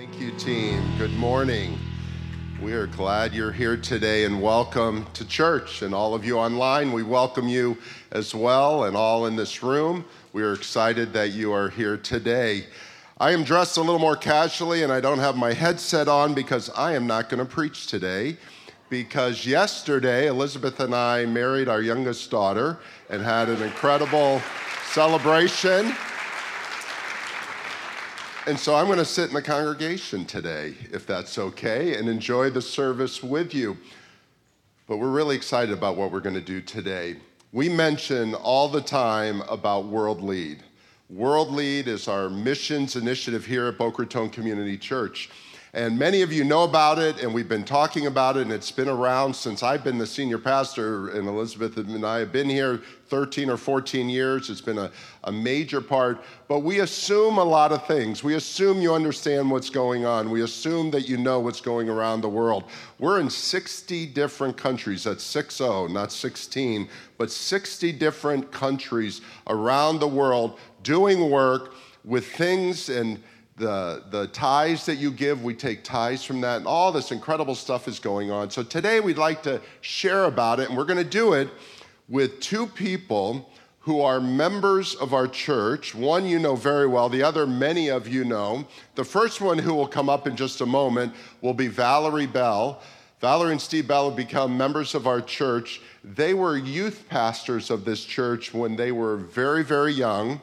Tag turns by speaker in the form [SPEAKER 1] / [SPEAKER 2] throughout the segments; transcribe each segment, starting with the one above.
[SPEAKER 1] Thank you, team. Good morning. We are glad you're here today and welcome to church. And all of you online, we welcome you as well, and all in this room. We are excited that you are here today. I am dressed a little more casually and I don't have my headset on because I am not going to preach today. Because yesterday, Elizabeth and I married our youngest daughter and had an incredible celebration. And so I'm going to sit in the congregation today, if that's okay, and enjoy the service with you. But we're really excited about what we're going to do today. We mention all the time about World Lead. World Lead is our missions initiative here at Boca Raton Community Church. And many of you know about it, and we've been talking about it, and it's been around since I've been the senior pastor, and Elizabeth and I have been here 13 or 14 years. It's been a, a major part. But we assume a lot of things. We assume you understand what's going on. We assume that you know what's going around the world. We're in 60 different countries. That's 6 not 16, but 60 different countries around the world doing work with things and the, the tithes that you give, we take tithes from that, and all this incredible stuff is going on. So today we'd like to share about it, and we're going to do it with two people who are members of our church. One you know very well, the other many of you know. The first one who will come up in just a moment will be Valerie Bell. Valerie and Steve Bell have become members of our church. They were youth pastors of this church when they were very, very young.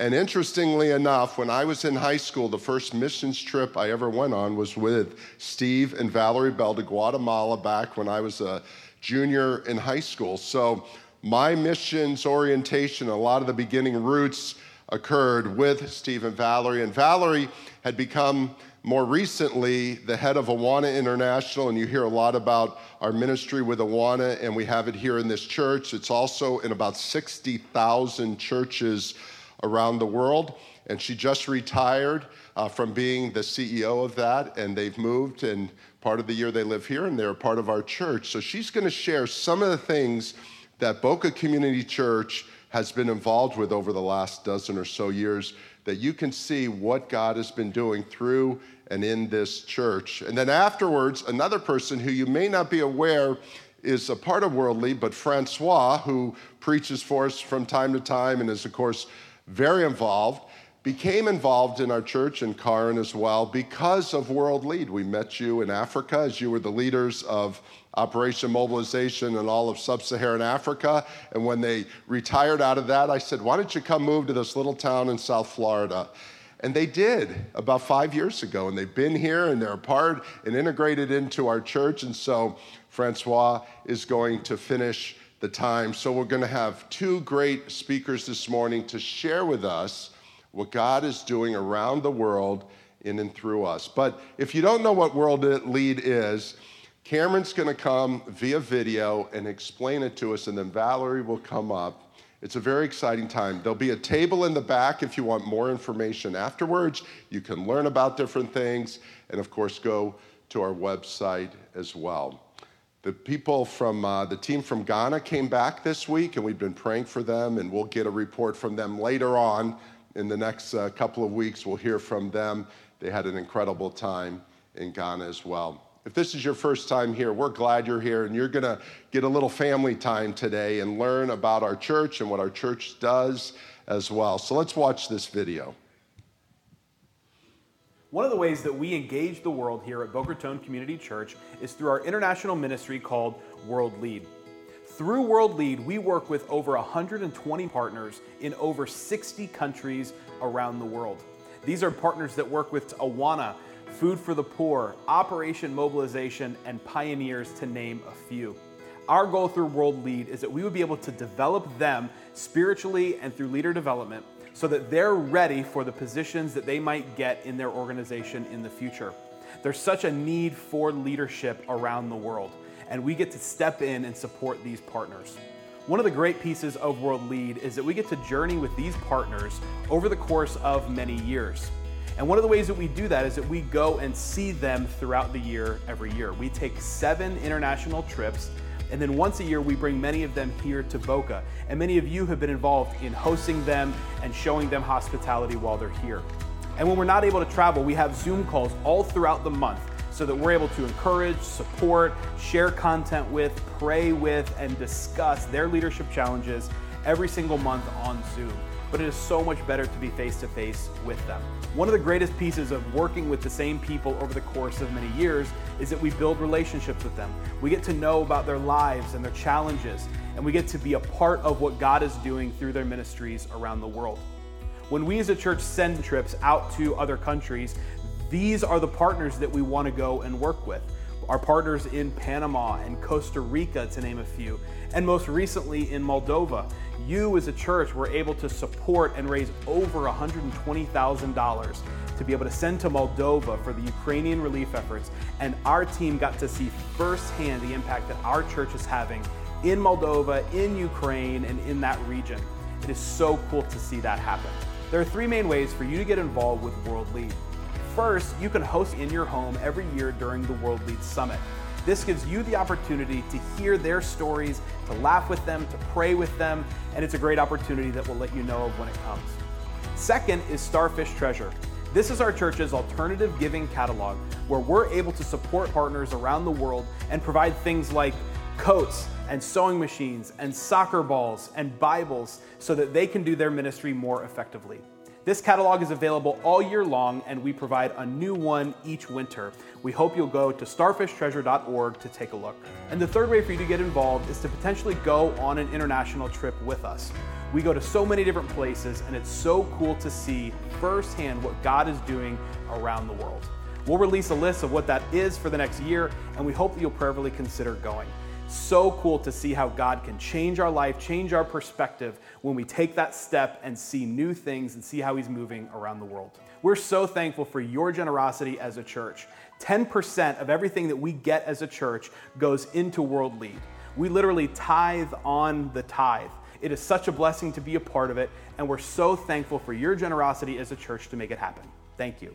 [SPEAKER 1] And interestingly enough, when I was in high school, the first missions trip I ever went on was with Steve and Valerie Bell to Guatemala back when I was a junior in high school. So my missions orientation, a lot of the beginning roots occurred with Steve and Valerie. And Valerie had become more recently the head of Awana International, and you hear a lot about our ministry with Awana, and we have it here in this church. It's also in about 60,000 churches around the world. And she just retired uh, from being the CEO of that, and they've moved, and part of the year they live here, and they're part of our church. So she's going to share some of the things that Boca Community Church has been involved with over the last dozen or so years that you can see what God has been doing through and in this church. And then afterwards, another person who you may not be aware is a part of World Lead, but Francois, who preaches for us from time to time and is, of course, very involved, became involved in our church in Karin as well because of World Lead. We met you in Africa as you were the leaders of Operation Mobilization in all of sub Saharan Africa. And when they retired out of that, I said, Why don't you come move to this little town in South Florida? And they did about five years ago. And they've been here and they're a part and integrated into our church. And so Francois is going to finish the time. So, we're going to have two great speakers this morning to share with us what God is doing around the world in and through us. But if you don't know what World Lead is, Cameron's going to come via video and explain it to us, and then Valerie will come up. It's a very exciting time. There'll be a table in the back if you want more information afterwards. You can learn about different things, and of course, go to our website as well. The people from uh, the team from Ghana came back this week, and we've been praying for them, and we'll get a report from them later on in the next uh, couple of weeks. We'll hear from them. They had an incredible time in Ghana as well. If this is your first time here, we're glad you're here, and you're going to get a little family time today and learn about our church and what our church does as well. So let's watch this video.
[SPEAKER 2] One of the ways that we engage the world here at Boca Raton Community Church is through our international ministry called World Lead. Through World Lead, we work with over 120 partners in over 60 countries around the world. These are partners that work with Awana, Food for the Poor, Operation Mobilization, and Pioneers, to name a few. Our goal through World Lead is that we would be able to develop them spiritually and through leader development so that they're ready for the positions that they might get in their organization in the future. There's such a need for leadership around the world, and we get to step in and support these partners. One of the great pieces of World Lead is that we get to journey with these partners over the course of many years. And one of the ways that we do that is that we go and see them throughout the year every year. We take seven international trips and then once a year, we bring many of them here to Boca. And many of you have been involved in hosting them and showing them hospitality while they're here. And when we're not able to travel, we have Zoom calls all throughout the month so that we're able to encourage, support, share content with, pray with, and discuss their leadership challenges every single month on Zoom. But it is so much better to be face to face with them. One of the greatest pieces of working with the same people over the course of many years is that we build relationships with them. We get to know about their lives and their challenges, and we get to be a part of what God is doing through their ministries around the world. When we as a church send trips out to other countries, these are the partners that we want to go and work with. Our partners in Panama and Costa Rica, to name a few, and most recently in Moldova. You, as a church, were able to support and raise over $120,000 to be able to send to Moldova for the Ukrainian relief efforts. And our team got to see firsthand the impact that our church is having in Moldova, in Ukraine, and in that region. It is so cool to see that happen. There are three main ways for you to get involved with World Lead. First, you can host in your home every year during the World Lead Summit. This gives you the opportunity to hear their stories, to laugh with them, to pray with them, and it's a great opportunity that we'll let you know of when it comes. Second is Starfish Treasure. This is our church's alternative giving catalog where we're able to support partners around the world and provide things like coats and sewing machines and soccer balls and Bibles so that they can do their ministry more effectively. This catalog is available all year long, and we provide a new one each winter. We hope you'll go to starfishtreasure.org to take a look. And the third way for you to get involved is to potentially go on an international trip with us. We go to so many different places, and it's so cool to see firsthand what God is doing around the world. We'll release a list of what that is for the next year, and we hope that you'll prayerfully consider going. So cool to see how God can change our life, change our perspective when we take that step and see new things and see how He's moving around the world. We're so thankful for your generosity as a church. 10% of everything that we get as a church goes into World Lead. We literally tithe on the tithe. It is such a blessing to be a part of it, and we're so thankful for your generosity as a church to make it happen. Thank you.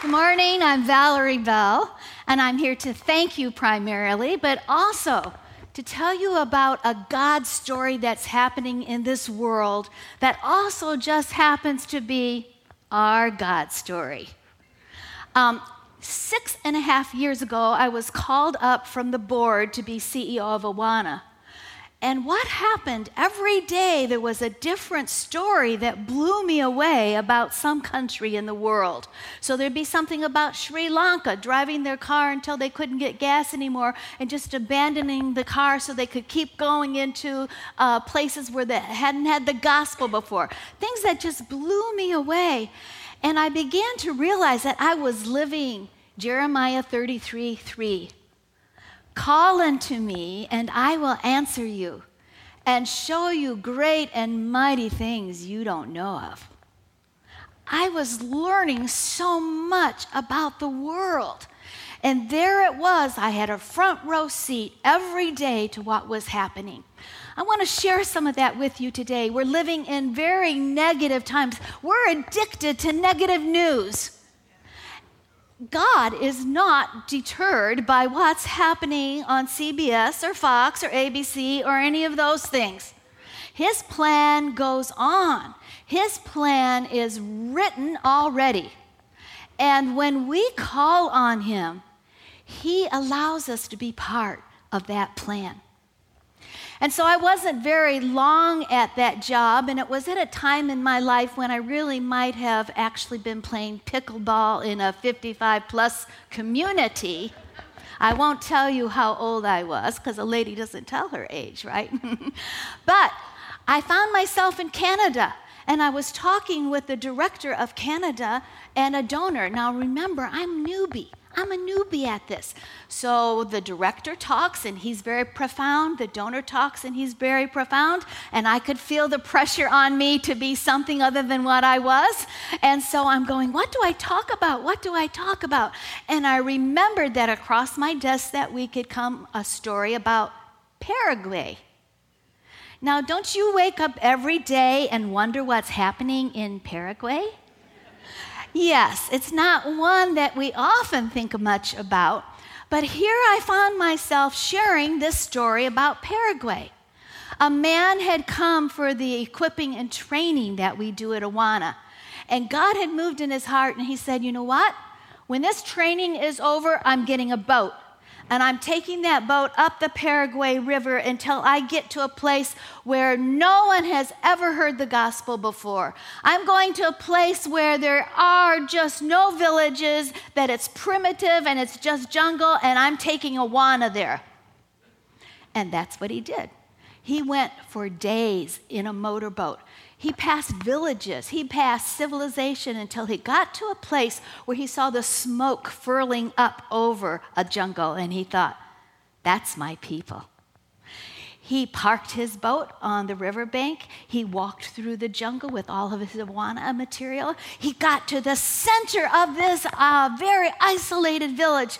[SPEAKER 3] Good morning, I'm Valerie Bell, and I'm here to thank you primarily, but also to tell you about a God story that's happening in this world that also just happens to be our God story. Um, six and a half years ago, I was called up from the board to be CEO of Awana. And what happened? Every day there was a different story that blew me away about some country in the world. So there'd be something about Sri Lanka driving their car until they couldn't get gas anymore and just abandoning the car so they could keep going into uh, places where they hadn't had the gospel before. Things that just blew me away. And I began to realize that I was living Jeremiah 33 3. Call unto me, and I will answer you and show you great and mighty things you don't know of. I was learning so much about the world. And there it was. I had a front row seat every day to what was happening. I want to share some of that with you today. We're living in very negative times. We're addicted to negative news. God is not deterred by what's happening on CBS or Fox or ABC or any of those things. His plan goes on. His plan is written already. And when we call on Him, He allows us to be part of that plan. And so I wasn't very long at that job, and it was at a time in my life when I really might have actually been playing pickleball in a 55 plus community. I won't tell you how old I was because a lady doesn't tell her age, right? but I found myself in Canada and I was talking with the director of Canada and a donor. Now remember, I'm newbie. I'm a newbie at this. So the director talks and he's very profound. The donor talks and he's very profound. And I could feel the pressure on me to be something other than what I was. And so I'm going, What do I talk about? What do I talk about? And I remembered that across my desk that week had come a story about Paraguay. Now, don't you wake up every day and wonder what's happening in Paraguay? Yes, it's not one that we often think much about, but here I found myself sharing this story about Paraguay. A man had come for the equipping and training that we do at Awana. And God had moved in his heart, and he said, You know what? When this training is over, I'm getting a boat and I'm taking that boat up the Paraguay River until I get to a place where no one has ever heard the gospel before. I'm going to a place where there are just no villages, that it's primitive and it's just jungle, and I'm taking Awana there. And that's what he did. He went for days in a motorboat. He passed villages, he passed civilization until he got to a place where he saw the smoke furling up over a jungle and he thought, that's my people. He parked his boat on the riverbank. He walked through the jungle with all of his Awana material. He got to the center of this uh, very isolated village.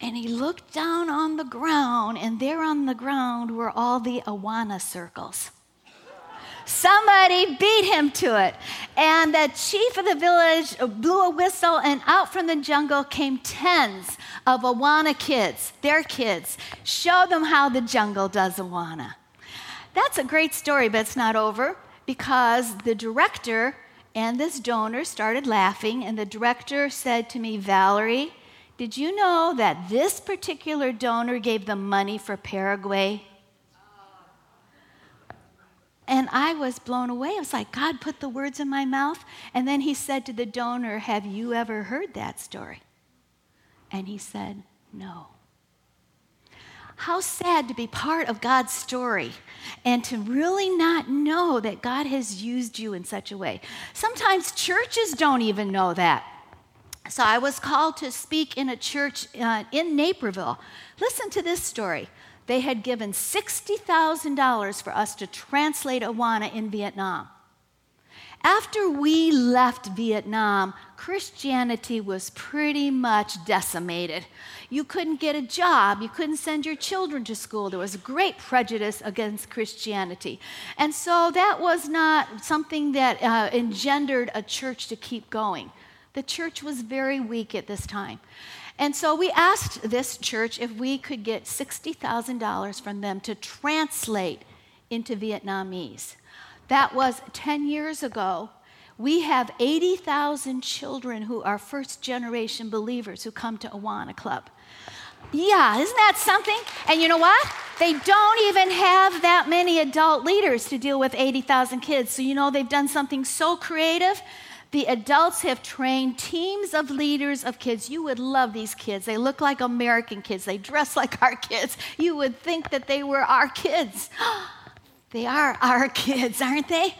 [SPEAKER 3] And he looked down on the ground, and there on the ground were all the Awana circles. Somebody beat him to it. And the chief of the village blew a whistle, and out from the jungle came tens of Awana kids, their kids, show them how the jungle does Awana. That's a great story, but it's not over because the director and this donor started laughing, and the director said to me, Valerie, did you know that this particular donor gave the money for Paraguay? And I was blown away. I was like, God put the words in my mouth. And then he said to the donor, Have you ever heard that story? And he said, No. How sad to be part of God's story and to really not know that God has used you in such a way. Sometimes churches don't even know that. So I was called to speak in a church uh, in Naperville. Listen to this story they had given $60,000 for us to translate Awana in Vietnam. After we left Vietnam, Christianity was pretty much decimated. You couldn't get a job, you couldn't send your children to school. There was great prejudice against Christianity. And so that was not something that uh, engendered a church to keep going. The church was very weak at this time. And so we asked this church if we could get $60,000 from them to translate into Vietnamese. That was 10 years ago. We have 80,000 children who are first generation believers who come to Awana Club. Yeah, isn't that something? And you know what? They don't even have that many adult leaders to deal with 80,000 kids. So, you know, they've done something so creative the adults have trained teams of leaders of kids. You would love these kids. They look like American kids, they dress like our kids. You would think that they were our kids. they are our kids, aren't they?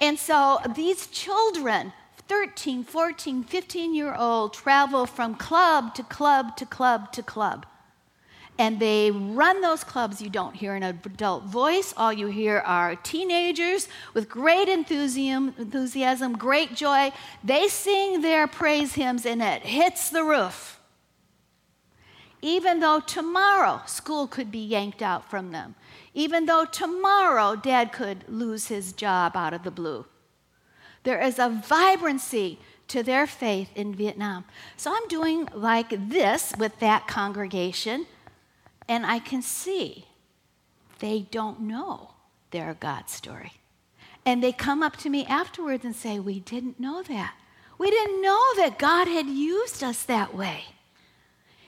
[SPEAKER 3] And so these children, 13, 14, 15 year old, travel from club to club to club to club and they run those clubs. You don't hear an adult voice. All you hear are teenagers with great enthusiasm, enthusiasm, great joy. They sing their praise hymns, and it hits the roof. Even though tomorrow school could be yanked out from them, even though tomorrow dad could lose his job out of the blue, there is a vibrancy to their faith in Vietnam. So I'm doing like this with that congregation and I can see they don't know their God story. And they come up to me afterwards and say, We didn't know that. We didn't know that God had used us that way.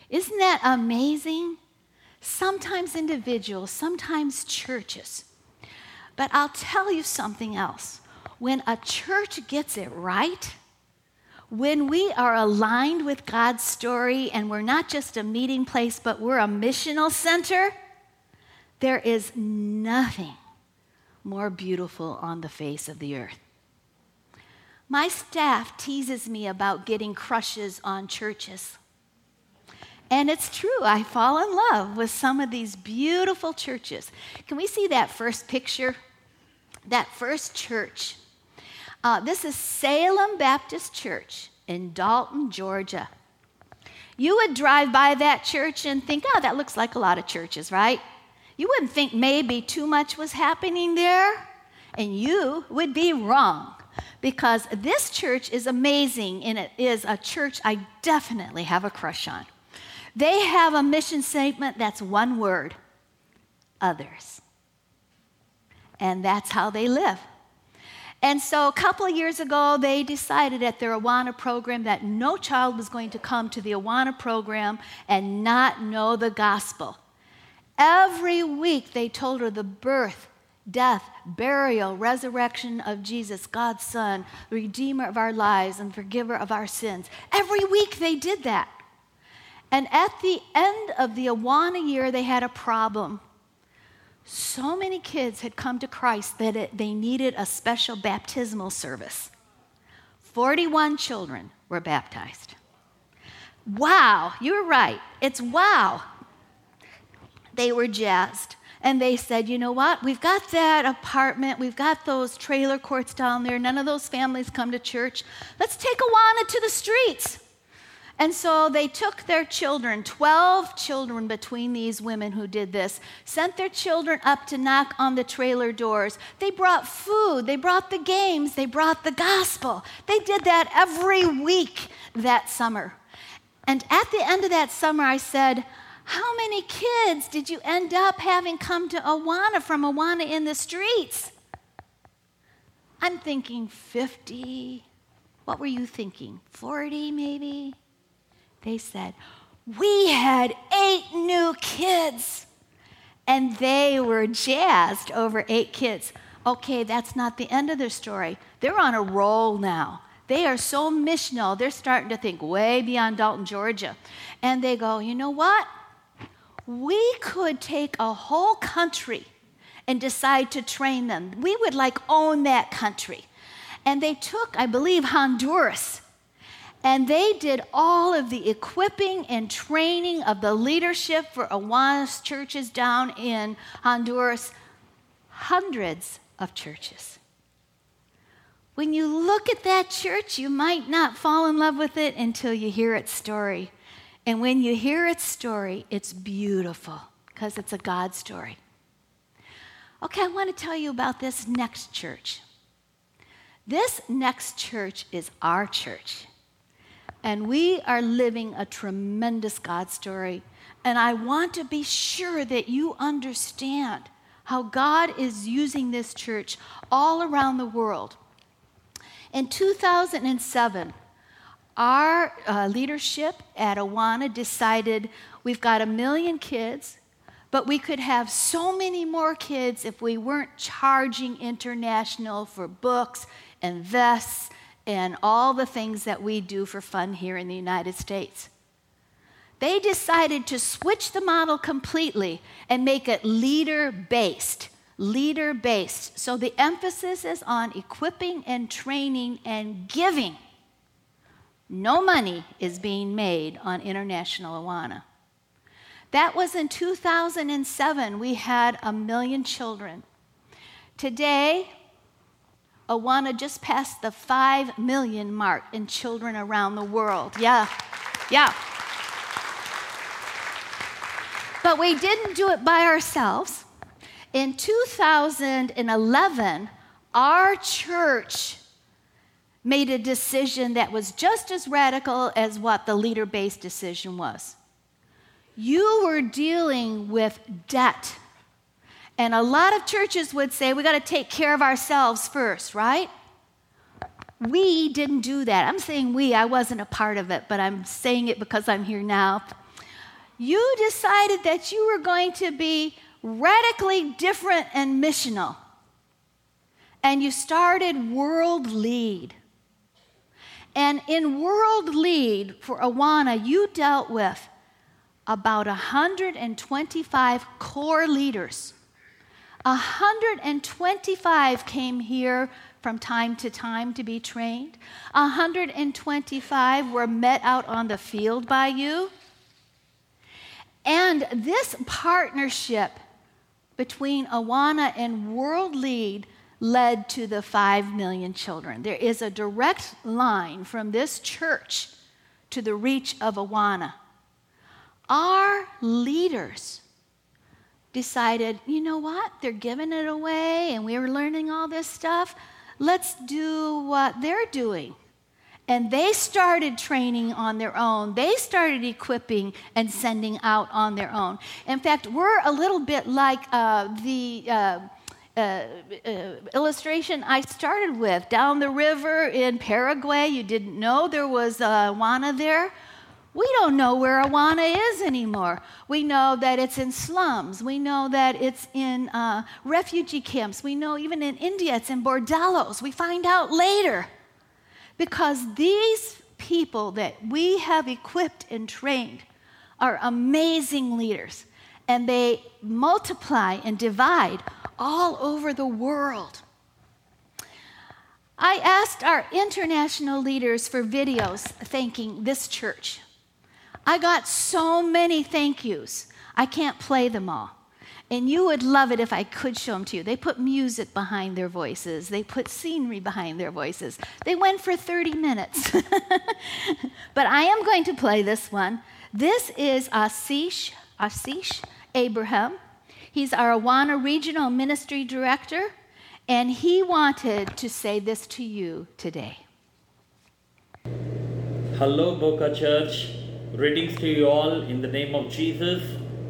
[SPEAKER 3] Isn't that amazing? Sometimes individuals, sometimes churches. But I'll tell you something else. When a church gets it right, when we are aligned with God's story and we're not just a meeting place, but we're a missional center, there is nothing more beautiful on the face of the earth. My staff teases me about getting crushes on churches. And it's true, I fall in love with some of these beautiful churches. Can we see that first picture? That first church uh, this is Salem Baptist Church in Dalton, Georgia. You would drive by that church and think, oh, that looks like a lot of churches, right? You wouldn't think maybe too much was happening there, and you would be wrong because this church is amazing and it is a church I definitely have a crush on. They have a mission statement that's one word others. and that's how they live. And so a couple years ago, they decided at their Awana program that no child was going to come to the Awana program and not know the gospel. Every week, they told her the birth, death, burial, resurrection of Jesus, God's Son, Redeemer of our lives and forgiver of our sins. Every week, they did that. And at the end of the Awana year, they had a problem so many kids had come to Christ that it, they needed a special baptismal service. 41 children were baptized. Wow, you're right. It's wow. They were jazzed. And they said, you know what? We've got that apartment. We've got those trailer courts down there. None of those families come to church. Let's take Awana to the streets. And so they took their children, 12 children between these women who did this, sent their children up to knock on the trailer doors. They brought food, they brought the games, they brought the gospel. They did that every week that summer. And at the end of that summer, I said, How many kids did you end up having come to Awana from Awana in the streets? I'm thinking 50. What were you thinking? 40 maybe? They said, We had eight new kids. And they were jazzed over eight kids. Okay, that's not the end of their story. They're on a roll now. They are so missional, they're starting to think way beyond Dalton, Georgia. And they go, you know what? We could take a whole country and decide to train them. We would like own that country. And they took, I believe, Honduras and they did all of the equipping and training of the leadership for Awana's churches down in Honduras, hundreds of churches. When you look at that church, you might not fall in love with it until you hear its story. And when you hear its story, it's beautiful because it's a God story. Okay, I want to tell you about this next church. This next church is our church. And we are living a tremendous God story. And I want to be sure that you understand how God is using this church all around the world. In 2007, our uh, leadership at Awana decided we've got a million kids, but we could have so many more kids if we weren't charging international for books and vests and all the things that we do for fun here in the United States. They decided to switch the model completely and make it leader based. Leader based. So the emphasis is on equipping and training and giving. No money is being made on International Awana. That was in 2007. We had a million children. Today, Awana just passed the 5 million mark in children around the world. Yeah, yeah. But we didn't do it by ourselves. In 2011, our church made a decision that was just as radical as what the leader based decision was. You were dealing with debt and a lot of churches would say we got to take care of ourselves first, right? We didn't do that. I'm saying we, I wasn't a part of it, but I'm saying it because I'm here now. You decided that you were going to be radically different and missional. And you started World Lead. And in World Lead for Awana, you dealt with about 125 core leaders 125 came here from time to time to be trained. 125 were met out on the field by you. And this partnership between Awana and World Lead led to the 5 million children. There is a direct line from this church to the reach of Awana. Our leaders decided, you know what? They're giving it away and we were learning all this stuff. Let's do what they're doing. And they started training on their own. They started equipping and sending out on their own. In fact, we're a little bit like uh, the uh, uh, uh, illustration I started with. Down the river in Paraguay, you didn't know there was a Awana there. We don't know where Awana is anymore. We know that it's in slums. We know that it's in uh, refugee camps. We know even in India it's in bordellos. We find out later. Because these people that we have equipped and trained are amazing leaders, and they multiply and divide all over the world. I asked our international leaders for videos thanking this church. I got so many thank yous. I can't play them all. And you would love it if I could show them to you. They put music behind their voices, they put scenery behind their voices. They went for 30 minutes. but I am going to play this one. This is Asish, Asish Abraham. He's our Awana Regional Ministry Director, and he wanted to say this to you today.
[SPEAKER 4] Hello, Boca Church. Greetings to you all in the name of Jesus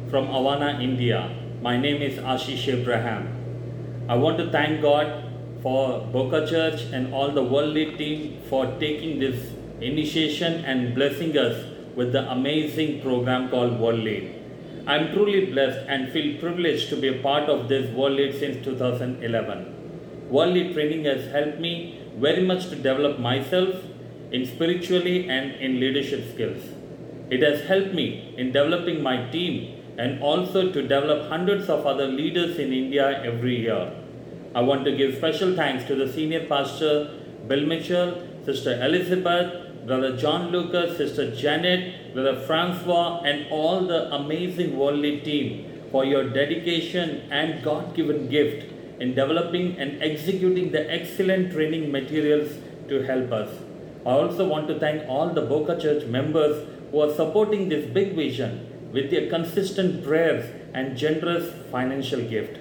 [SPEAKER 4] from Awana, India. My name is Ashish Abraham. I want to thank God for Boca Church and all the World Lead team for taking this initiation and blessing us with the amazing program called World Lead. I'm truly blessed and feel privileged to be a part of this World Lead since 2011. World Lead training has helped me very much to develop myself in spiritually and in leadership skills. It has helped me in developing my team and also to develop hundreds of other leaders in India every year. I want to give special thanks to the senior pastor Bill Mitchell, Sister Elizabeth, Brother John Lucas, Sister Janet, Brother Francois, and all the amazing World Lead team for your dedication and God given gift in developing and executing the excellent training materials to help us. I also want to thank all the Boca Church members who are supporting this big vision with their consistent prayers and generous financial gift.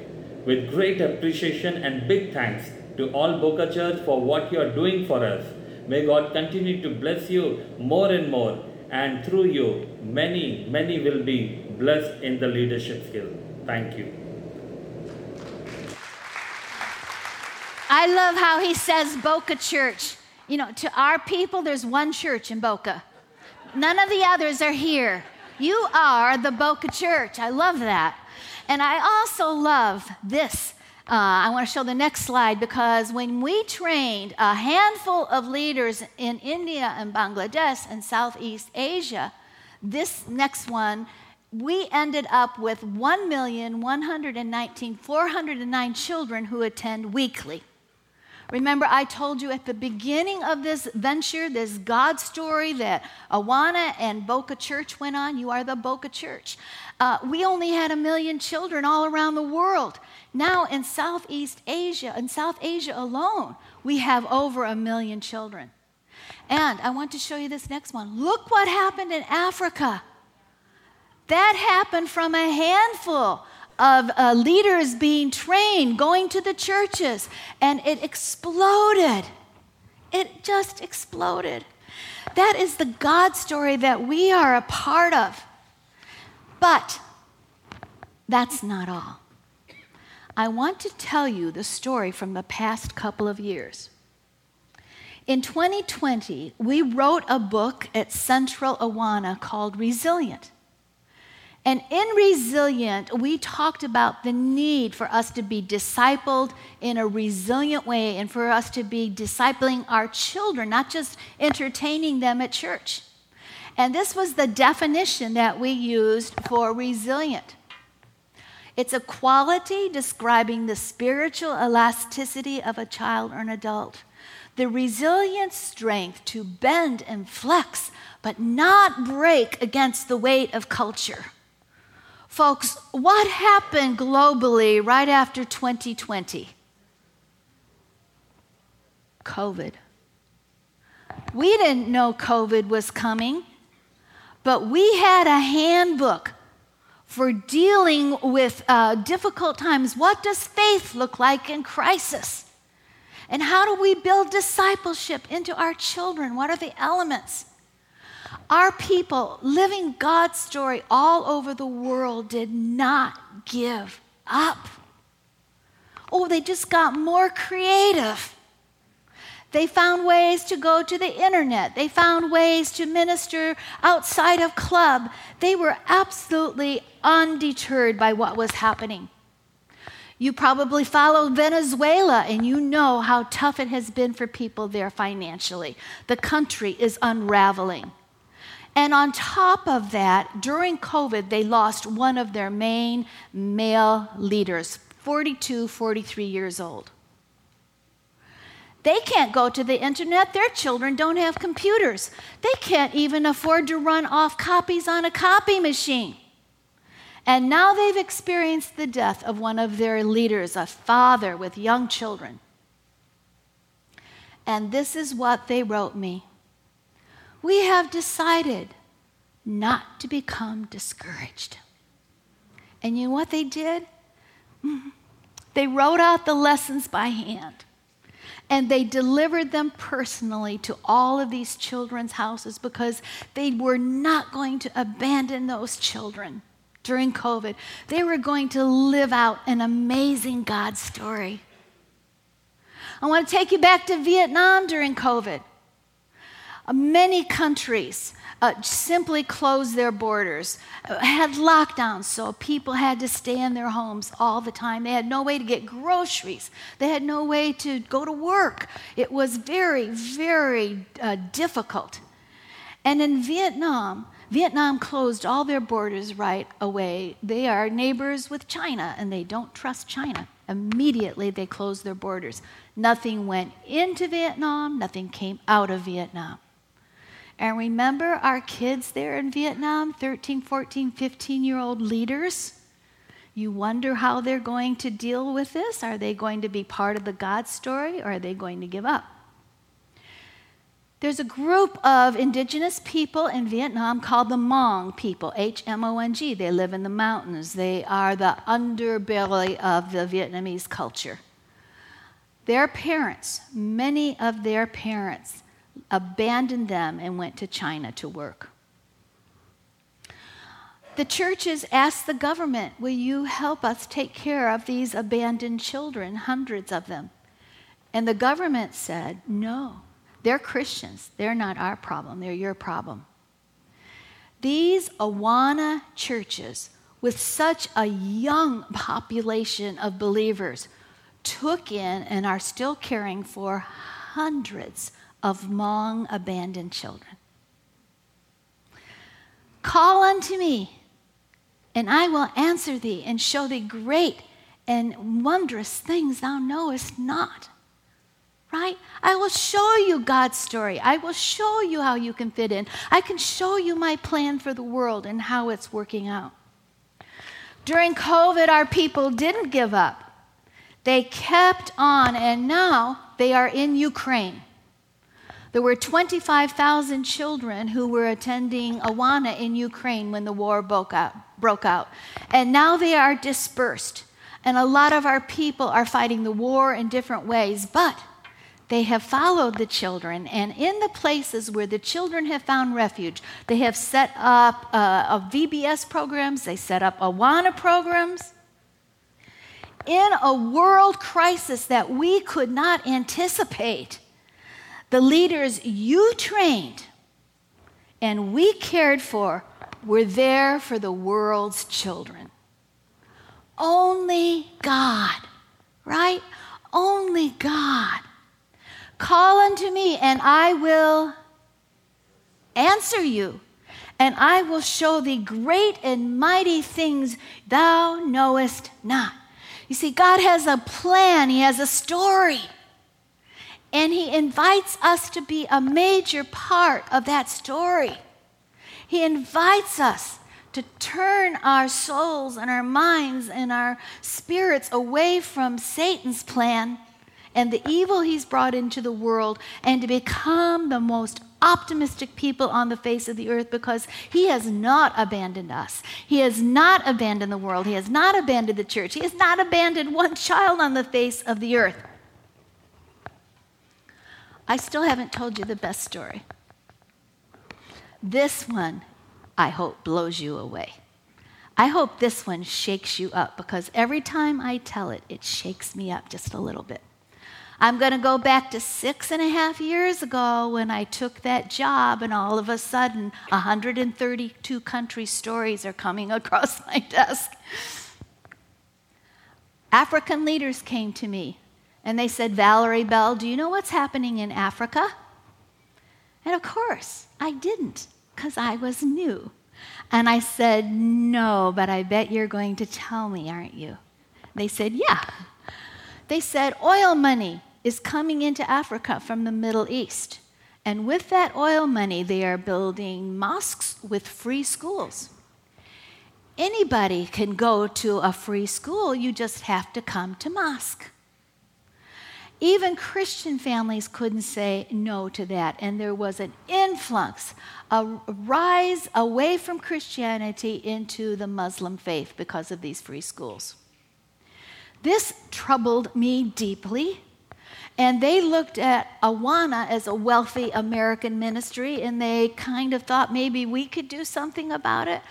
[SPEAKER 4] With great appreciation and big thanks to all Boca Church for what you are doing for us. May God continue to bless you more and more, and through you, many, many will be blessed in the leadership skill. Thank you.
[SPEAKER 3] I love how he says Boca Church. You know, to our people, there's one church in Boca. None of the others are here. You are the Boca Church. I love that. And I also love this. Uh, I want to show the next slide because when we trained a handful of leaders in India and Bangladesh and Southeast Asia, this next one, we ended up with 1,119,409 children who attend weekly. Remember, I told you at the beginning of this venture, this God story that Awana and Boca Church went on. You are the Boca Church. Uh, we only had a million children all around the world. Now, in Southeast Asia, in South Asia alone, we have over a million children. And I want to show you this next one. Look what happened in Africa. That happened from a handful of uh, leaders being trained, going to the churches, and it exploded. It just exploded. That is the God story that we are a part of. But that's not all. I want to tell you the story from the past couple of years. In 2020, we wrote a book at Central Awana called Resilient. And in Resilient, we talked about the need for us to be discipled in a resilient way and for us to be discipling our children, not just entertaining them at church. And this was the definition that we used for resilient. It's a quality describing the spiritual elasticity of a child or an adult, the resilient strength to bend and flex, but not break against the weight of culture Folks, what happened globally right after 2020? COVID. We didn't know COVID was coming, but we had a handbook for dealing with uh, difficult times. What does faith look like in crisis? And how do we build discipleship into our children? What are the elements? Our people living God's story all over the world did not give up. Oh, they just got more creative. They found ways to go to the internet. They found ways to minister outside of club. They were absolutely undeterred by what was happening. You probably follow Venezuela and you know how tough it has been for people there financially. The country is unraveling. And on top of that, during COVID, they lost one of their main male leaders, 42, 43 years old. They can't go to the internet. Their children don't have computers. They can't even afford to run off copies on a copy machine. And now they've experienced the death of one of their leaders, a father with young children. And this is what they wrote me We have decided not to become discouraged. And you know what they did? Mm-hmm. They wrote out the lessons by hand. And they delivered them personally to all of these children's houses because they were not going to abandon those children during COVID. They were going to live out an amazing God story. I want to take you back to Vietnam during COVID. Uh, many countries uh, simply closed their borders, uh, had lockdowns, so people had to stay in their homes all the time. They had no way to get groceries, they had no way to go to work. It was very, very uh, difficult. And in Vietnam, Vietnam closed all their borders right away. They are neighbors with China and they don't trust China. Immediately they closed their borders. Nothing went into Vietnam, nothing came out of Vietnam. And remember our kids there in Vietnam, 13, 14, 15 year old leaders? You wonder how they're going to deal with this. Are they going to be part of the God story or are they going to give up? There's a group of indigenous people in Vietnam called the Hmong people, H M O N G. They live in the mountains, they are the underbelly of the Vietnamese culture. Their parents, many of their parents, abandoned them and went to China to work. The churches asked the government, Will you help us take care of these abandoned children, hundreds of them? And the government said, No, they're Christians. They're not our problem, they're your problem. These Awana churches, with such a young population of believers, took in and are still caring for hundreds of Hmong abandoned children. Call unto me, and I will answer thee and show thee great and wondrous things thou knowest not. Right? I will show you God's story. I will show you how you can fit in. I can show you my plan for the world and how it's working out. During COVID, our people didn't give up. They kept on, and now they are in Ukraine. There were 25,000 children who were attending Awana in Ukraine when the war broke out, broke out. And now they are dispersed. And a lot of our people are fighting the war in different ways, but they have followed the children. And in the places where the children have found refuge, they have set up uh, VBS programs, they set up Awana programs. In a world crisis that we could not anticipate, the leaders you trained and we cared for were there for the world's children. Only God, right? Only God. Call unto me, and I will answer you, and I will show thee great and mighty things thou knowest not. You see, God has a plan, He has a story. And he invites us to be a major part of that story. He invites us to turn our souls and our minds and our spirits away from Satan's plan and the evil he's brought into the world and to become the most optimistic people on the face of the earth because he has not abandoned us. He has not abandoned the world. He has not abandoned the church. He has not abandoned one child on the face of the earth. I still haven't told you the best story. This one, I hope, blows you away. I hope this one shakes you up because every time I tell it, it shakes me up just a little bit. I'm going to go back to six and a half years ago when I took that job, and all of a sudden, 132 country stories are coming across my desk. African leaders came to me and they said, Valerie Bell, do you know what's happening in Africa? And of course, I didn't because I was new. And I said, No, but I bet you're going to tell me, aren't you? They said, Yeah. They said, Oil money is coming into Africa from the Middle East. And with that oil money, they are building mosques with free schools. Anybody can go to a free school, you just have to come to mosque. Even Christian families couldn't say no to that, and there was an influx, a rise away from Christianity into the Muslim faith because of these free schools. This troubled me deeply, and they looked at Awana as a wealthy American ministry, and they kind of thought maybe we could do something about it.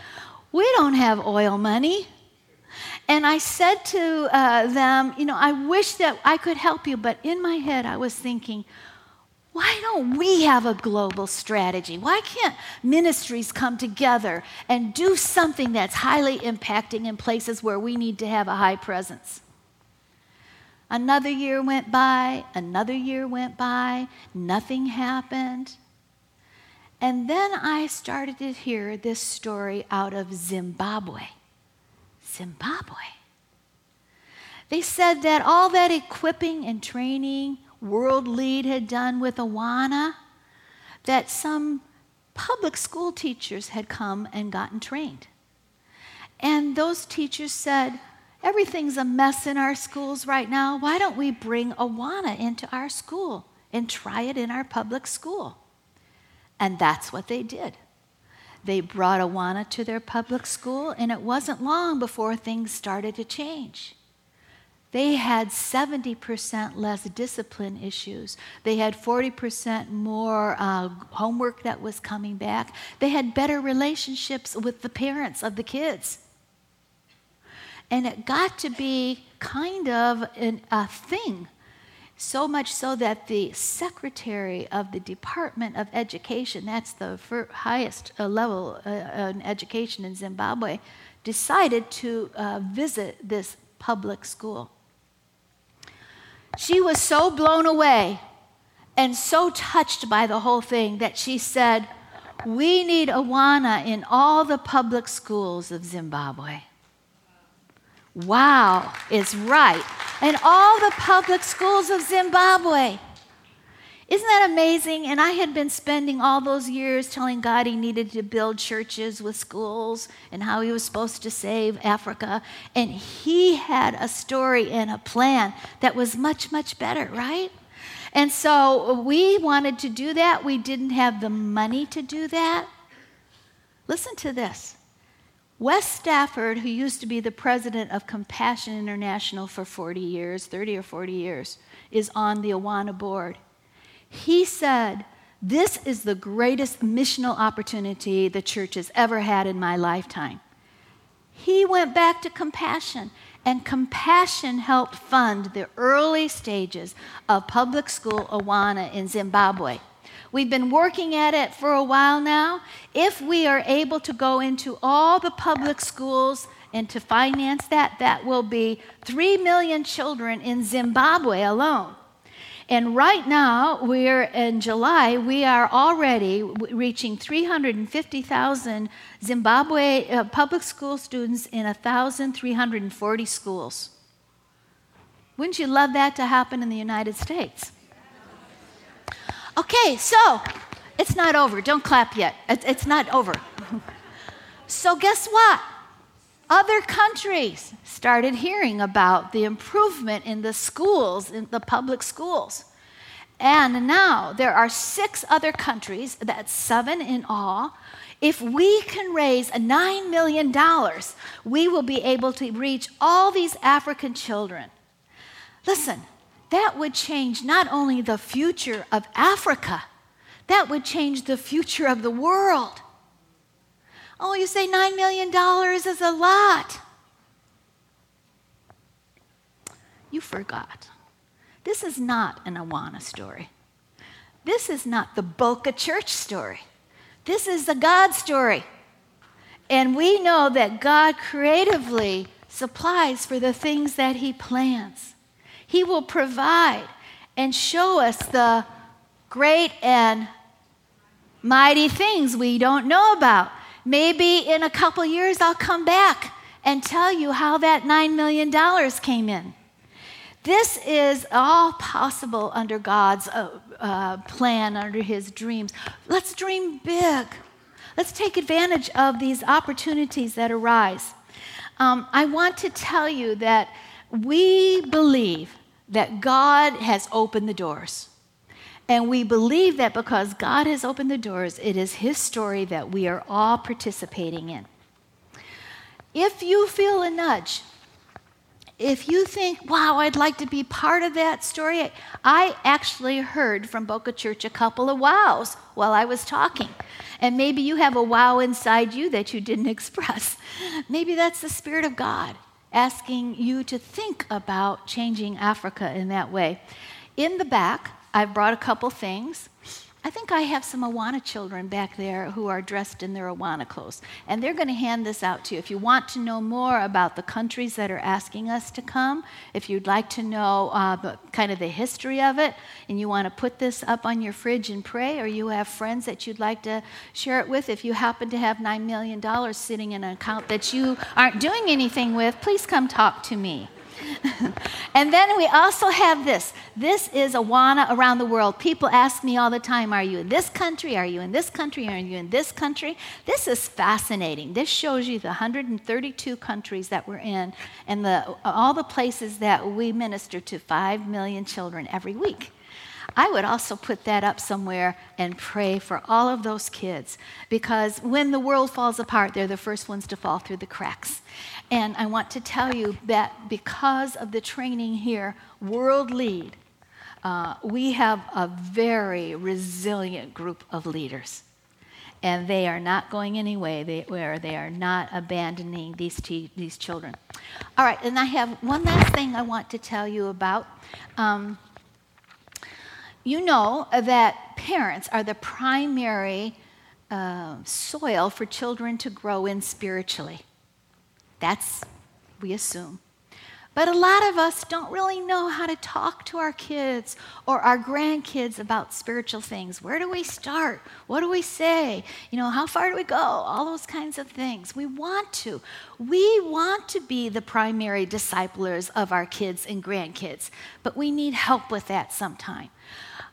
[SPEAKER 3] We don't have oil money. And I said to uh, them, You know, I wish that I could help you, but in my head I was thinking, why don't we have a global strategy? Why can't ministries come together and do something that's highly impacting in places where we need to have a high presence? Another year went by, another year went by, nothing happened. And then I started to hear this story out of Zimbabwe. Zimbabwe. They said that all that equipping and training World Lead had done with Awana, that some public school teachers had come and gotten trained. And those teachers said, Everything's a mess in our schools right now. Why don't we bring Awana into our school and try it in our public school? And that's what they did. They brought Awana to their public school, and it wasn't long before things started to change. They had 70% less discipline issues. They had 40% more uh, homework that was coming back. They had better relationships with the parents of the kids. And it got to be kind of an, a thing so much so that the secretary of the Department of Education, that's the highest uh, level uh, in education in Zimbabwe, decided to uh, visit this public school. She was so blown away and so touched by the whole thing that she said, We need Awana in all the public schools of Zimbabwe. Wow is right. In all the public schools of Zimbabwe. Isn't that amazing? And I had been spending all those years telling God he needed to build churches with schools and how he was supposed to save Africa. And he had a story and a plan that was much, much better, right? And so we wanted to do that. We didn't have the money to do that. Listen to this. Wess Stafford, who used to be the president of Compassion International for 40 years, 30 or 40 years, is on the Awana board. He said, This is the greatest missional opportunity the church has ever had in my lifetime. He went back to Compassion, and Compassion helped fund the early stages of public school Awana in Zimbabwe. We've been working at it for a while now. If we are able to go into all the public schools and to finance that, that will be 3 million children in Zimbabwe alone. And right now, we're in July, we are already reaching 350,000 Zimbabwe uh, public school students in 1,340 schools. Wouldn't you love that to happen in the United States? Okay, so it's not over. Don't clap yet. It's not over. so, guess what? Other countries started hearing about the improvement in the schools, in the public schools. And now there are six other countries, that's seven in all. If we can raise $9 million, we will be able to reach all these African children. Listen, that would change not only the future of Africa, that would change the future of the world. Oh, you say $9 million is a lot. You forgot. This is not an Awana story. This is not the Boca Church story. This is the God story. And we know that God creatively supplies for the things that He plans. He will provide and show us the great and mighty things we don't know about. Maybe in a couple years I'll come back and tell you how that $9 million came in. This is all possible under God's uh, uh, plan, under His dreams. Let's dream big. Let's take advantage of these opportunities that arise. Um, I want to tell you that we believe that God has opened the doors. And we believe that because God has opened the doors, it is His story that we are all participating in. If you feel a nudge if you think, wow, I'd like to be part of that story, I actually heard from Boca Church a couple of wows while I was talking. And maybe you have a wow inside you that you didn't express. Maybe that's the Spirit of God asking you to think about changing Africa in that way. In the back, I've brought a couple things. I think I have some Awana children back there who are dressed in their Awana clothes. And they're going to hand this out to you. If you want to know more about the countries that are asking us to come, if you'd like to know uh, kind of the history of it, and you want to put this up on your fridge and pray, or you have friends that you'd like to share it with, if you happen to have $9 million sitting in an account that you aren't doing anything with, please come talk to me. And then we also have this. This is Awana around the world. People ask me all the time, Are you in this country? Are you in this country? Are you in this country? This is fascinating. This shows you the 132 countries that we're in and the, all the places that we minister to 5 million children every week. I would also put that up somewhere and pray for all of those kids because when the world falls apart, they're the first ones to fall through the cracks. And I want to tell you that because of the training here, World Lead, uh, we have a very resilient group of leaders. And they are not going anyway, they, where they are not abandoning these, t- these children. All right, and I have one last thing I want to tell you about. Um, you know that parents are the primary uh, soil for children to grow in spiritually. That's, we assume. But a lot of us don't really know how to talk to our kids or our grandkids about spiritual things. Where do we start? What do we say? You know, how far do we go? All those kinds of things. We want to. We want to be the primary disciplers of our kids and grandkids, but we need help with that sometime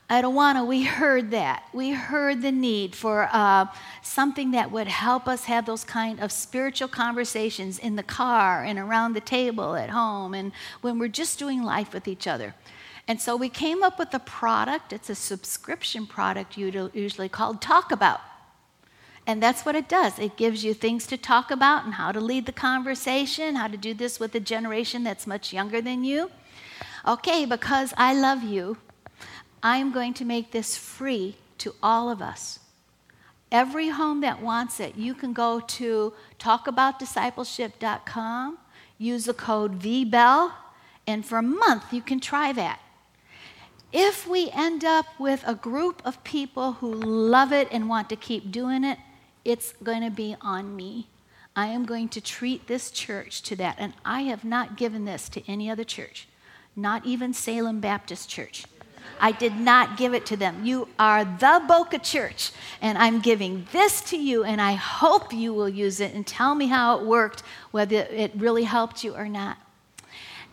[SPEAKER 3] at Awana, we heard that. We heard the need for uh, something that would help us have those kind of spiritual conversations in the car and around the table at home and when we're just doing life with each other. And so we came up with a product. It's a subscription product usually called Talk About. And that's what it does. It gives you things to talk about and how to lead the conversation, how to do this with a generation that's much younger than you. Okay, because I love you, I am going to make this free to all of us. Every home that wants it, you can go to talkaboutdiscipleship.com, use the code VBELL, and for a month you can try that. If we end up with a group of people who love it and want to keep doing it, it's going to be on me. I am going to treat this church to that. And I have not given this to any other church, not even Salem Baptist Church. I did not give it to them. You are the Boca Church, and I'm giving this to you, and I hope you will use it and tell me how it worked, whether it really helped you or not.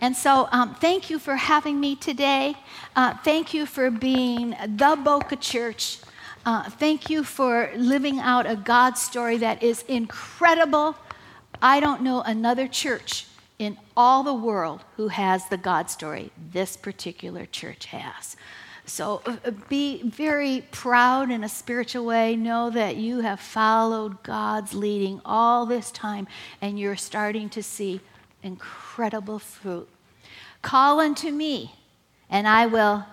[SPEAKER 3] And so, um, thank you for having me today. Uh, thank you for being the Boca Church. Uh, thank you for living out a God story that is incredible. I don't know another church in all the world who has the God story this particular church has. So uh, uh, be very proud in a spiritual way. Know that you have followed God's leading all this time and you're starting to see incredible fruit. Call unto me, and I will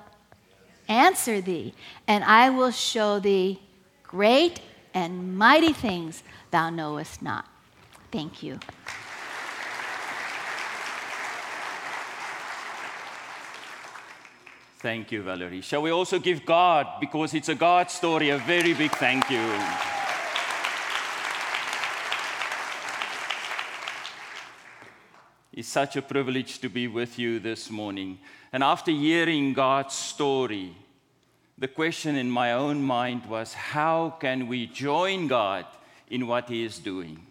[SPEAKER 3] answer thee, and I will show thee great and mighty things thou knowest not. Thank you.
[SPEAKER 5] Thank you, Valerie. Shall we also give God, because it's a God story, a very big thank you? It's such a privilege to be with you this morning. And after hearing God's story, the question in my own mind was how can we join God in what He is doing?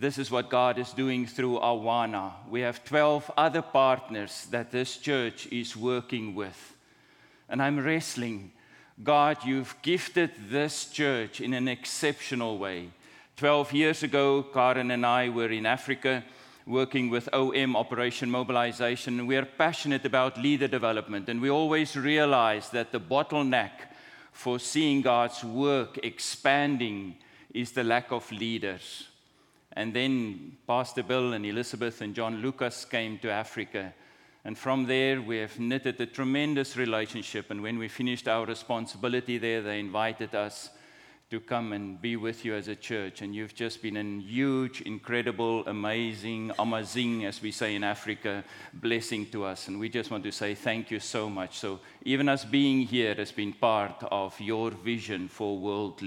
[SPEAKER 5] This is what God is doing through Awana. We have 12 other partners that this church is working with. And I'm wrestling. God, you've gifted this church in an exceptional way. 12 years ago, Karen and I were in Africa working with OM, Operation Mobilization. We are passionate about leader development, and we always realize that the bottleneck for seeing God's work expanding is the lack of leaders. And then Pastor Bill and Elizabeth and John Lucas came to Africa. And from there, we have knitted a tremendous relationship. And when we finished our responsibility there, they invited us to come and be with you as a church. And you've just been a huge, incredible, amazing, amazing, as we say in Africa, blessing to us. And we just want to say thank you so much. So, even us being here has been part of your vision for World.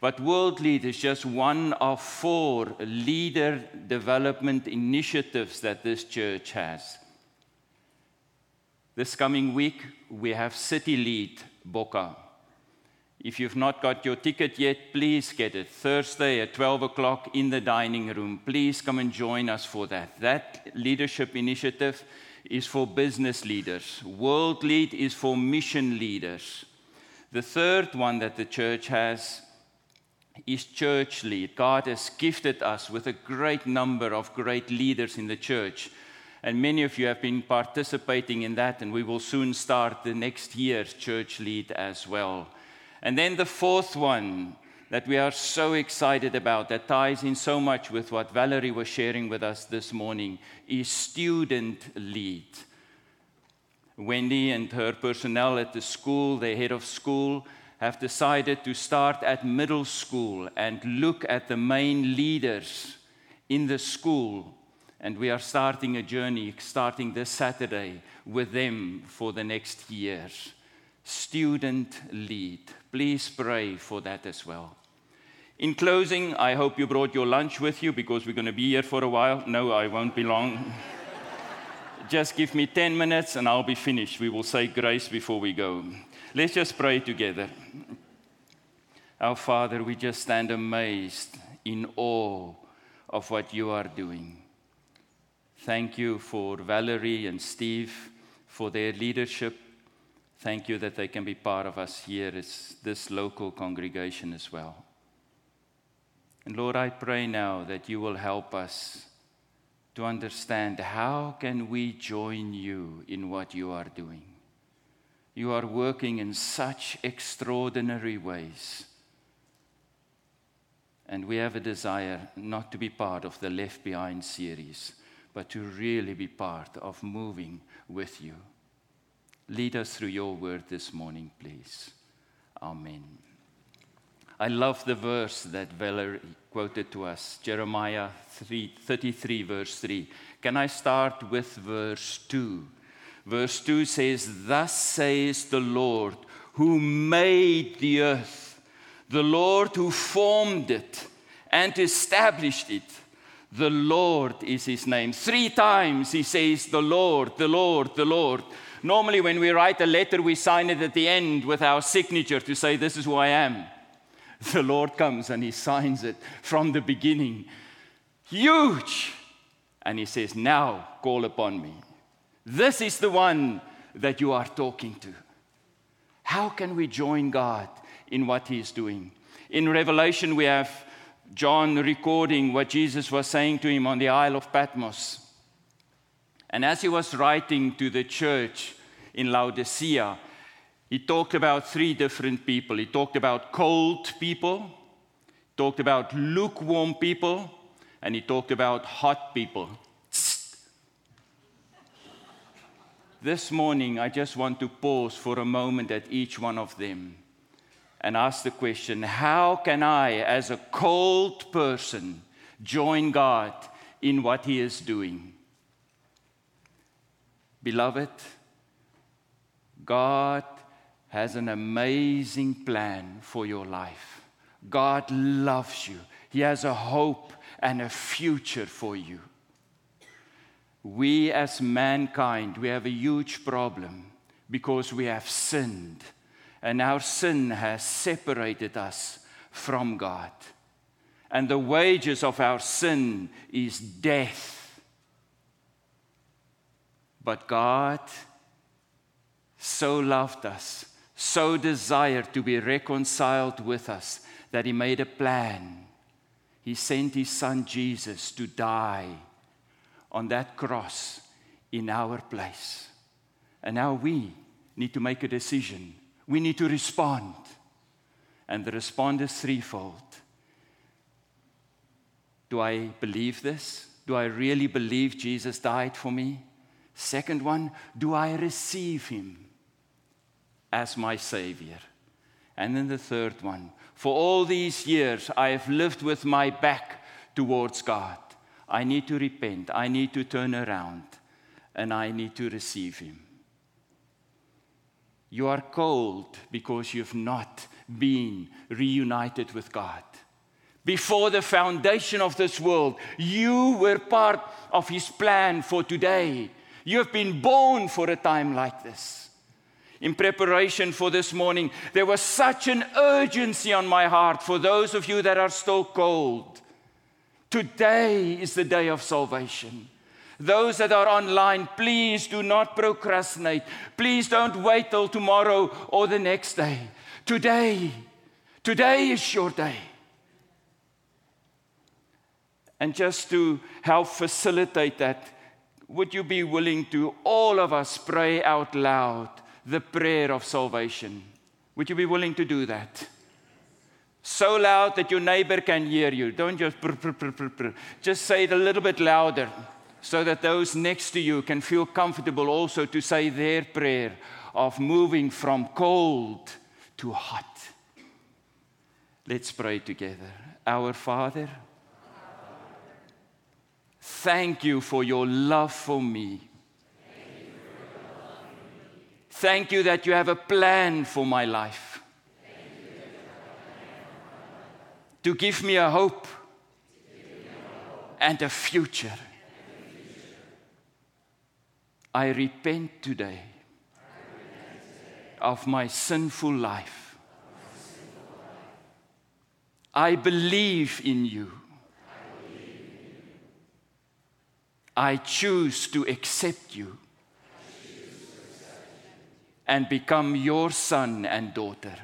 [SPEAKER 5] But World Lead is just one of four leader development initiatives that this church has. This coming week, we have City Lead Boca. If you've not got your ticket yet, please get it. Thursday at 12 o'clock in the dining room. Please come and join us for that. That leadership initiative is for business leaders, World Lead is for mission leaders. The third one that the church has is church lead. God has gifted us with a great number of great leaders in the church. And many of you have been participating in that, and we will soon start the next year's church lead as well. And then the fourth one that we are so excited about, that ties in so much with what Valerie was sharing with us this morning, is student lead. Wendy and her personnel at the school, the head of school, have decided to start at middle school and look at the main leaders in the school. And we are starting a journey starting this Saturday with them for the next years. Student lead. Please pray for that as well. In closing, I hope you brought your lunch with you because we're going to be here for a while. No, I won't be long. just give me 10 minutes and I'll be finished. We will say grace before we go. Let's just pray together. Our Father, we just stand amazed in awe of what you are doing. Thank you for Valerie and Steve for their leadership. Thank you that they can be part of us here as this local congregation as well. And Lord, I pray now that you will help us to understand how can we join you in what you are doing. You are working in such extraordinary ways. And we have a desire not to be part of the Left Behind series, but to really be part of moving with you. Lead us through your word this morning, please. Amen. I love the verse that Valerie quoted to us, Jeremiah 3, 33, verse 3. Can I start with verse 2? Verse 2 says, Thus says the Lord, who made the earth, the Lord who formed it and established it. The Lord is his name. Three times he says, The Lord, the Lord, the Lord. Normally, when we write a letter, we sign it at the end with our signature to say, This is who I am. The Lord comes and he signs it from the beginning. Huge. And he says, Now call upon me. This is the one that you are talking to. How can we join God in what He is doing? In Revelation, we have John recording what Jesus was saying to him on the Isle of Patmos. And as he was writing to the church in Laodicea, he talked about three different people. He talked about cold people, talked about lukewarm people, and he talked about hot people. This morning, I just want to pause for a moment at each one of them and ask the question how can I, as a cold person, join God in what He is doing? Beloved, God has an amazing plan for your life. God loves you, He has a hope and a future for you. We, as mankind, we have a huge problem because we have sinned, and our sin has separated us from God. And the wages of our sin is death. But God so loved us, so desired to be reconciled with us, that He made a plan. He sent His Son Jesus to die on that cross in our place. And now we need to make a decision. We need to respond. And the response is threefold. Do I believe this? Do I really believe Jesus died for me? Second one, do I receive him as my Savior? And then the third one, for all these years I have lived with my back towards God. I need to repent, I need to turn around, and I need to receive Him. You are cold because you've not been reunited with God. Before the foundation of this world, you were part of His plan for today. You have been born for a time like this. In preparation for this morning, there was such an urgency on my heart for those of you that are still cold. Today is the day of salvation. Those that are online, please do not procrastinate. Please don't wait till tomorrow or the next day. Today, today is your day. And just to help facilitate that, would you be willing to all of us pray out loud the prayer of salvation? Would you be willing to do that? So loud that your neighbor can hear you. Don't just brr, brr, brr, just say it a little bit louder so that those next to you can feel comfortable also to say their prayer of moving from cold to hot. Let's pray together. Our Father, thank you for your love for me. Thank you that you have a plan for my life. To give me a hope and a future. I repent today of my sinful life. I believe in you. I choose to accept you and become your son and daughter.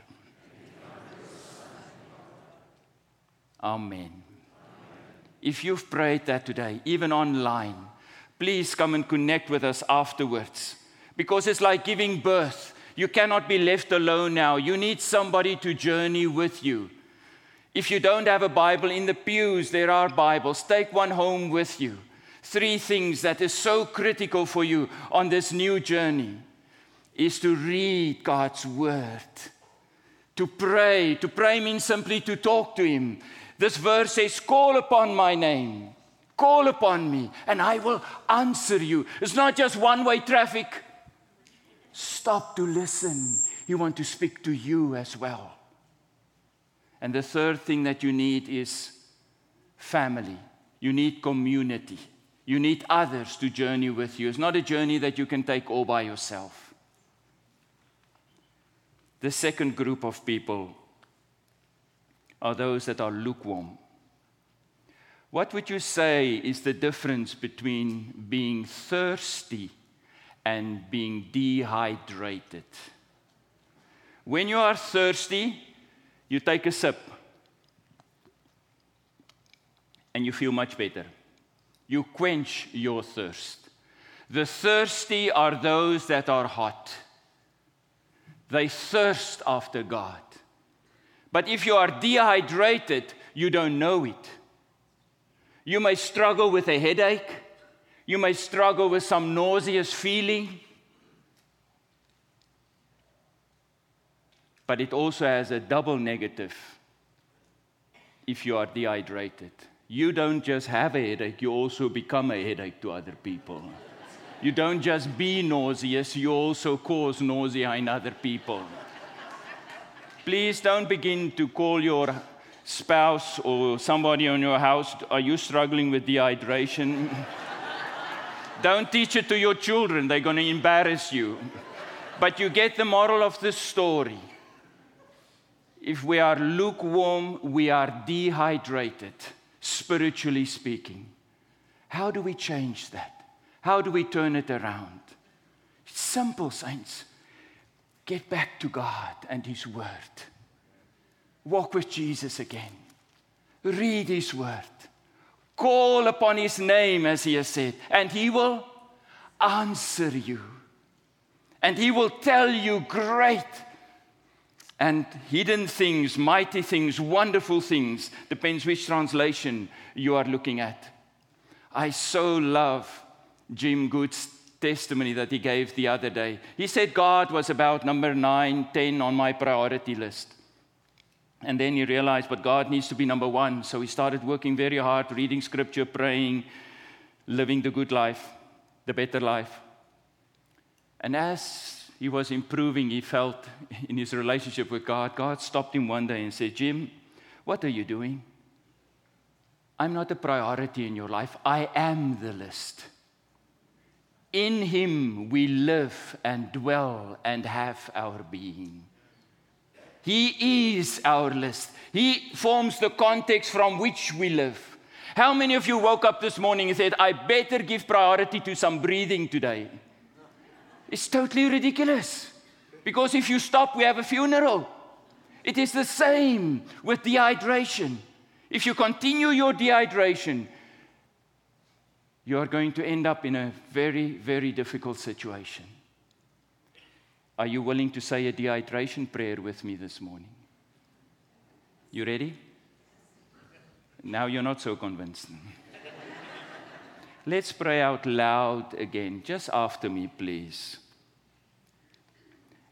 [SPEAKER 5] Amen. If you've prayed that today, even online, please come and connect with us afterwards because it's like giving birth. You cannot be left alone now. You need somebody to journey with you. If you don't have a Bible in the pews, there are Bibles. Take one home with you. Three things that is so critical for you on this new journey is to read God's word. To pray. To pray means simply to talk to Him. This verse says, Call upon my name, call upon me, and I will answer you. It's not just one way traffic. Stop to listen. He wants to speak to you as well. And the third thing that you need is family. You need community. You need others to journey with you. It's not a journey that you can take all by yourself. The second group of people are those that are lukewarm. What would you say is the difference between being thirsty and being dehydrated? When you are thirsty, you take a sip and you feel much better. You quench your thirst. The thirsty are those that are hot. They thirst after God. But if you are dehydrated, you don't know it. You may struggle with a headache. You may struggle with some nauseous feeling. but it also has a double negative if you are dehydrated. You don't just have a headache, you also become a headache to other people. You don't just be nauseous, you also cause nausea in other people. Please don't begin to call your spouse or somebody on your house, are you struggling with dehydration? don't teach it to your children, they're going to embarrass you. But you get the moral of the story. If we are lukewarm, we are dehydrated, spiritually speaking. How do we change that? How do we turn it around? It's simple, saints. Get back to God and His Word. Walk with Jesus again. Read His Word. Call upon His name, as He has said, and He will answer you. And He will tell you great and hidden things, mighty things, wonderful things. Depends which translation you are looking at. I so love Jim Good's testimony that he gave the other day. He said God was about number nine, ten on my priority list. And then he realized, but God needs to be number one. So he started working very hard, reading scripture, praying, living the good life, the better life. And as he was improving, he felt in his relationship with God, God stopped him one day and said, Jim, what are you doing? I'm not a priority in your life. I am the list. In him we live and dwell and have our being. He is our list. He forms the context from which we live. How many of you woke up this morning and said, I better give priority to some breathing today? It's totally ridiculous. Because if you stop, we have a funeral. It is the same with dehydration. If you continue your dehydration, you are going to end up in a very, very difficult situation. Are you willing to say a dehydration prayer with me this morning? You ready? Now you're not so convinced. Let's pray out loud again, just after me, please.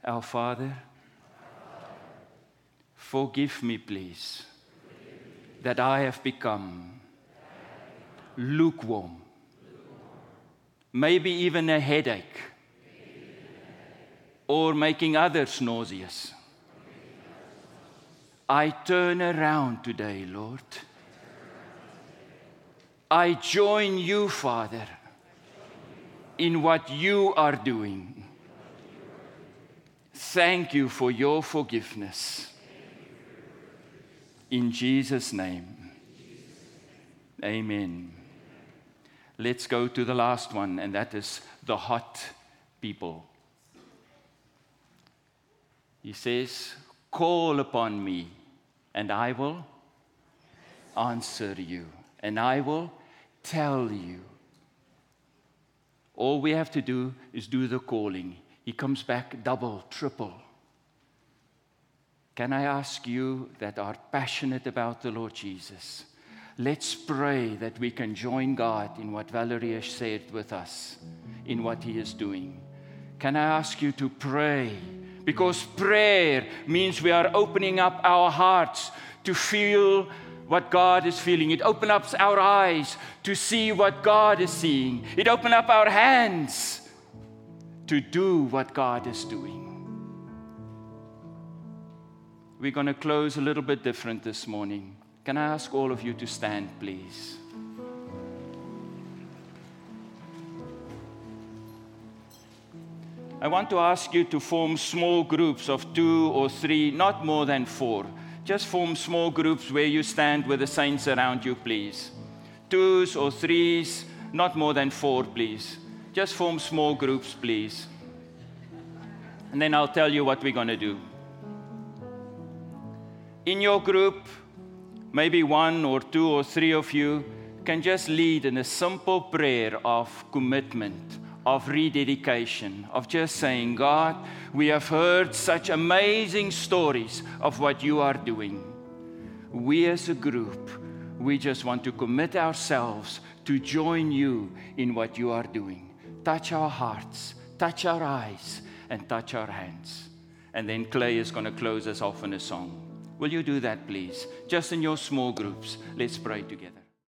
[SPEAKER 5] Our Father, forgive me, please, that I have become lukewarm maybe even a headache, or making others nauseous. I turn around today, Lord. I join you, Father, in what you are doing. Thank you for your forgiveness. In Jesus' name, amen. Let's go to the last one, and that is the hot people. He says, Call upon me, and I will answer you, and I will tell you. All we have to do is do the calling. He comes back double, triple. Can I ask you that are passionate about the Lord Jesus? Let's pray that we can join God in what Valerie has said with us, in what He is doing. Can I ask you to pray? Because prayer means we are opening up our hearts to feel what God is feeling. It opens up our eyes to see what God is seeing. It opens up our hands to do what God is doing. We're going to close a little bit different this morning. Can I ask all of you to stand, please? I want to ask you to form small groups of two or three, not more than four. Just form small groups where you stand with the saints around you, please. Twos or threes, not more than four, please. Just form small groups, please. And then I'll tell you what we're going to do. In your group, maybe one or two or three of you can just lead in a simple prayer of commitment, of rededication, of just saying, God, we have heard such amazing stories of what you are doing. We as a group, we just want to commit ourselves to join you in what you are doing. Touch our hearts, touch our eyes, and touch our hands. And then Clay is going to close us off in a song. Will you do that, please? Just in your small groups. Let's pray together.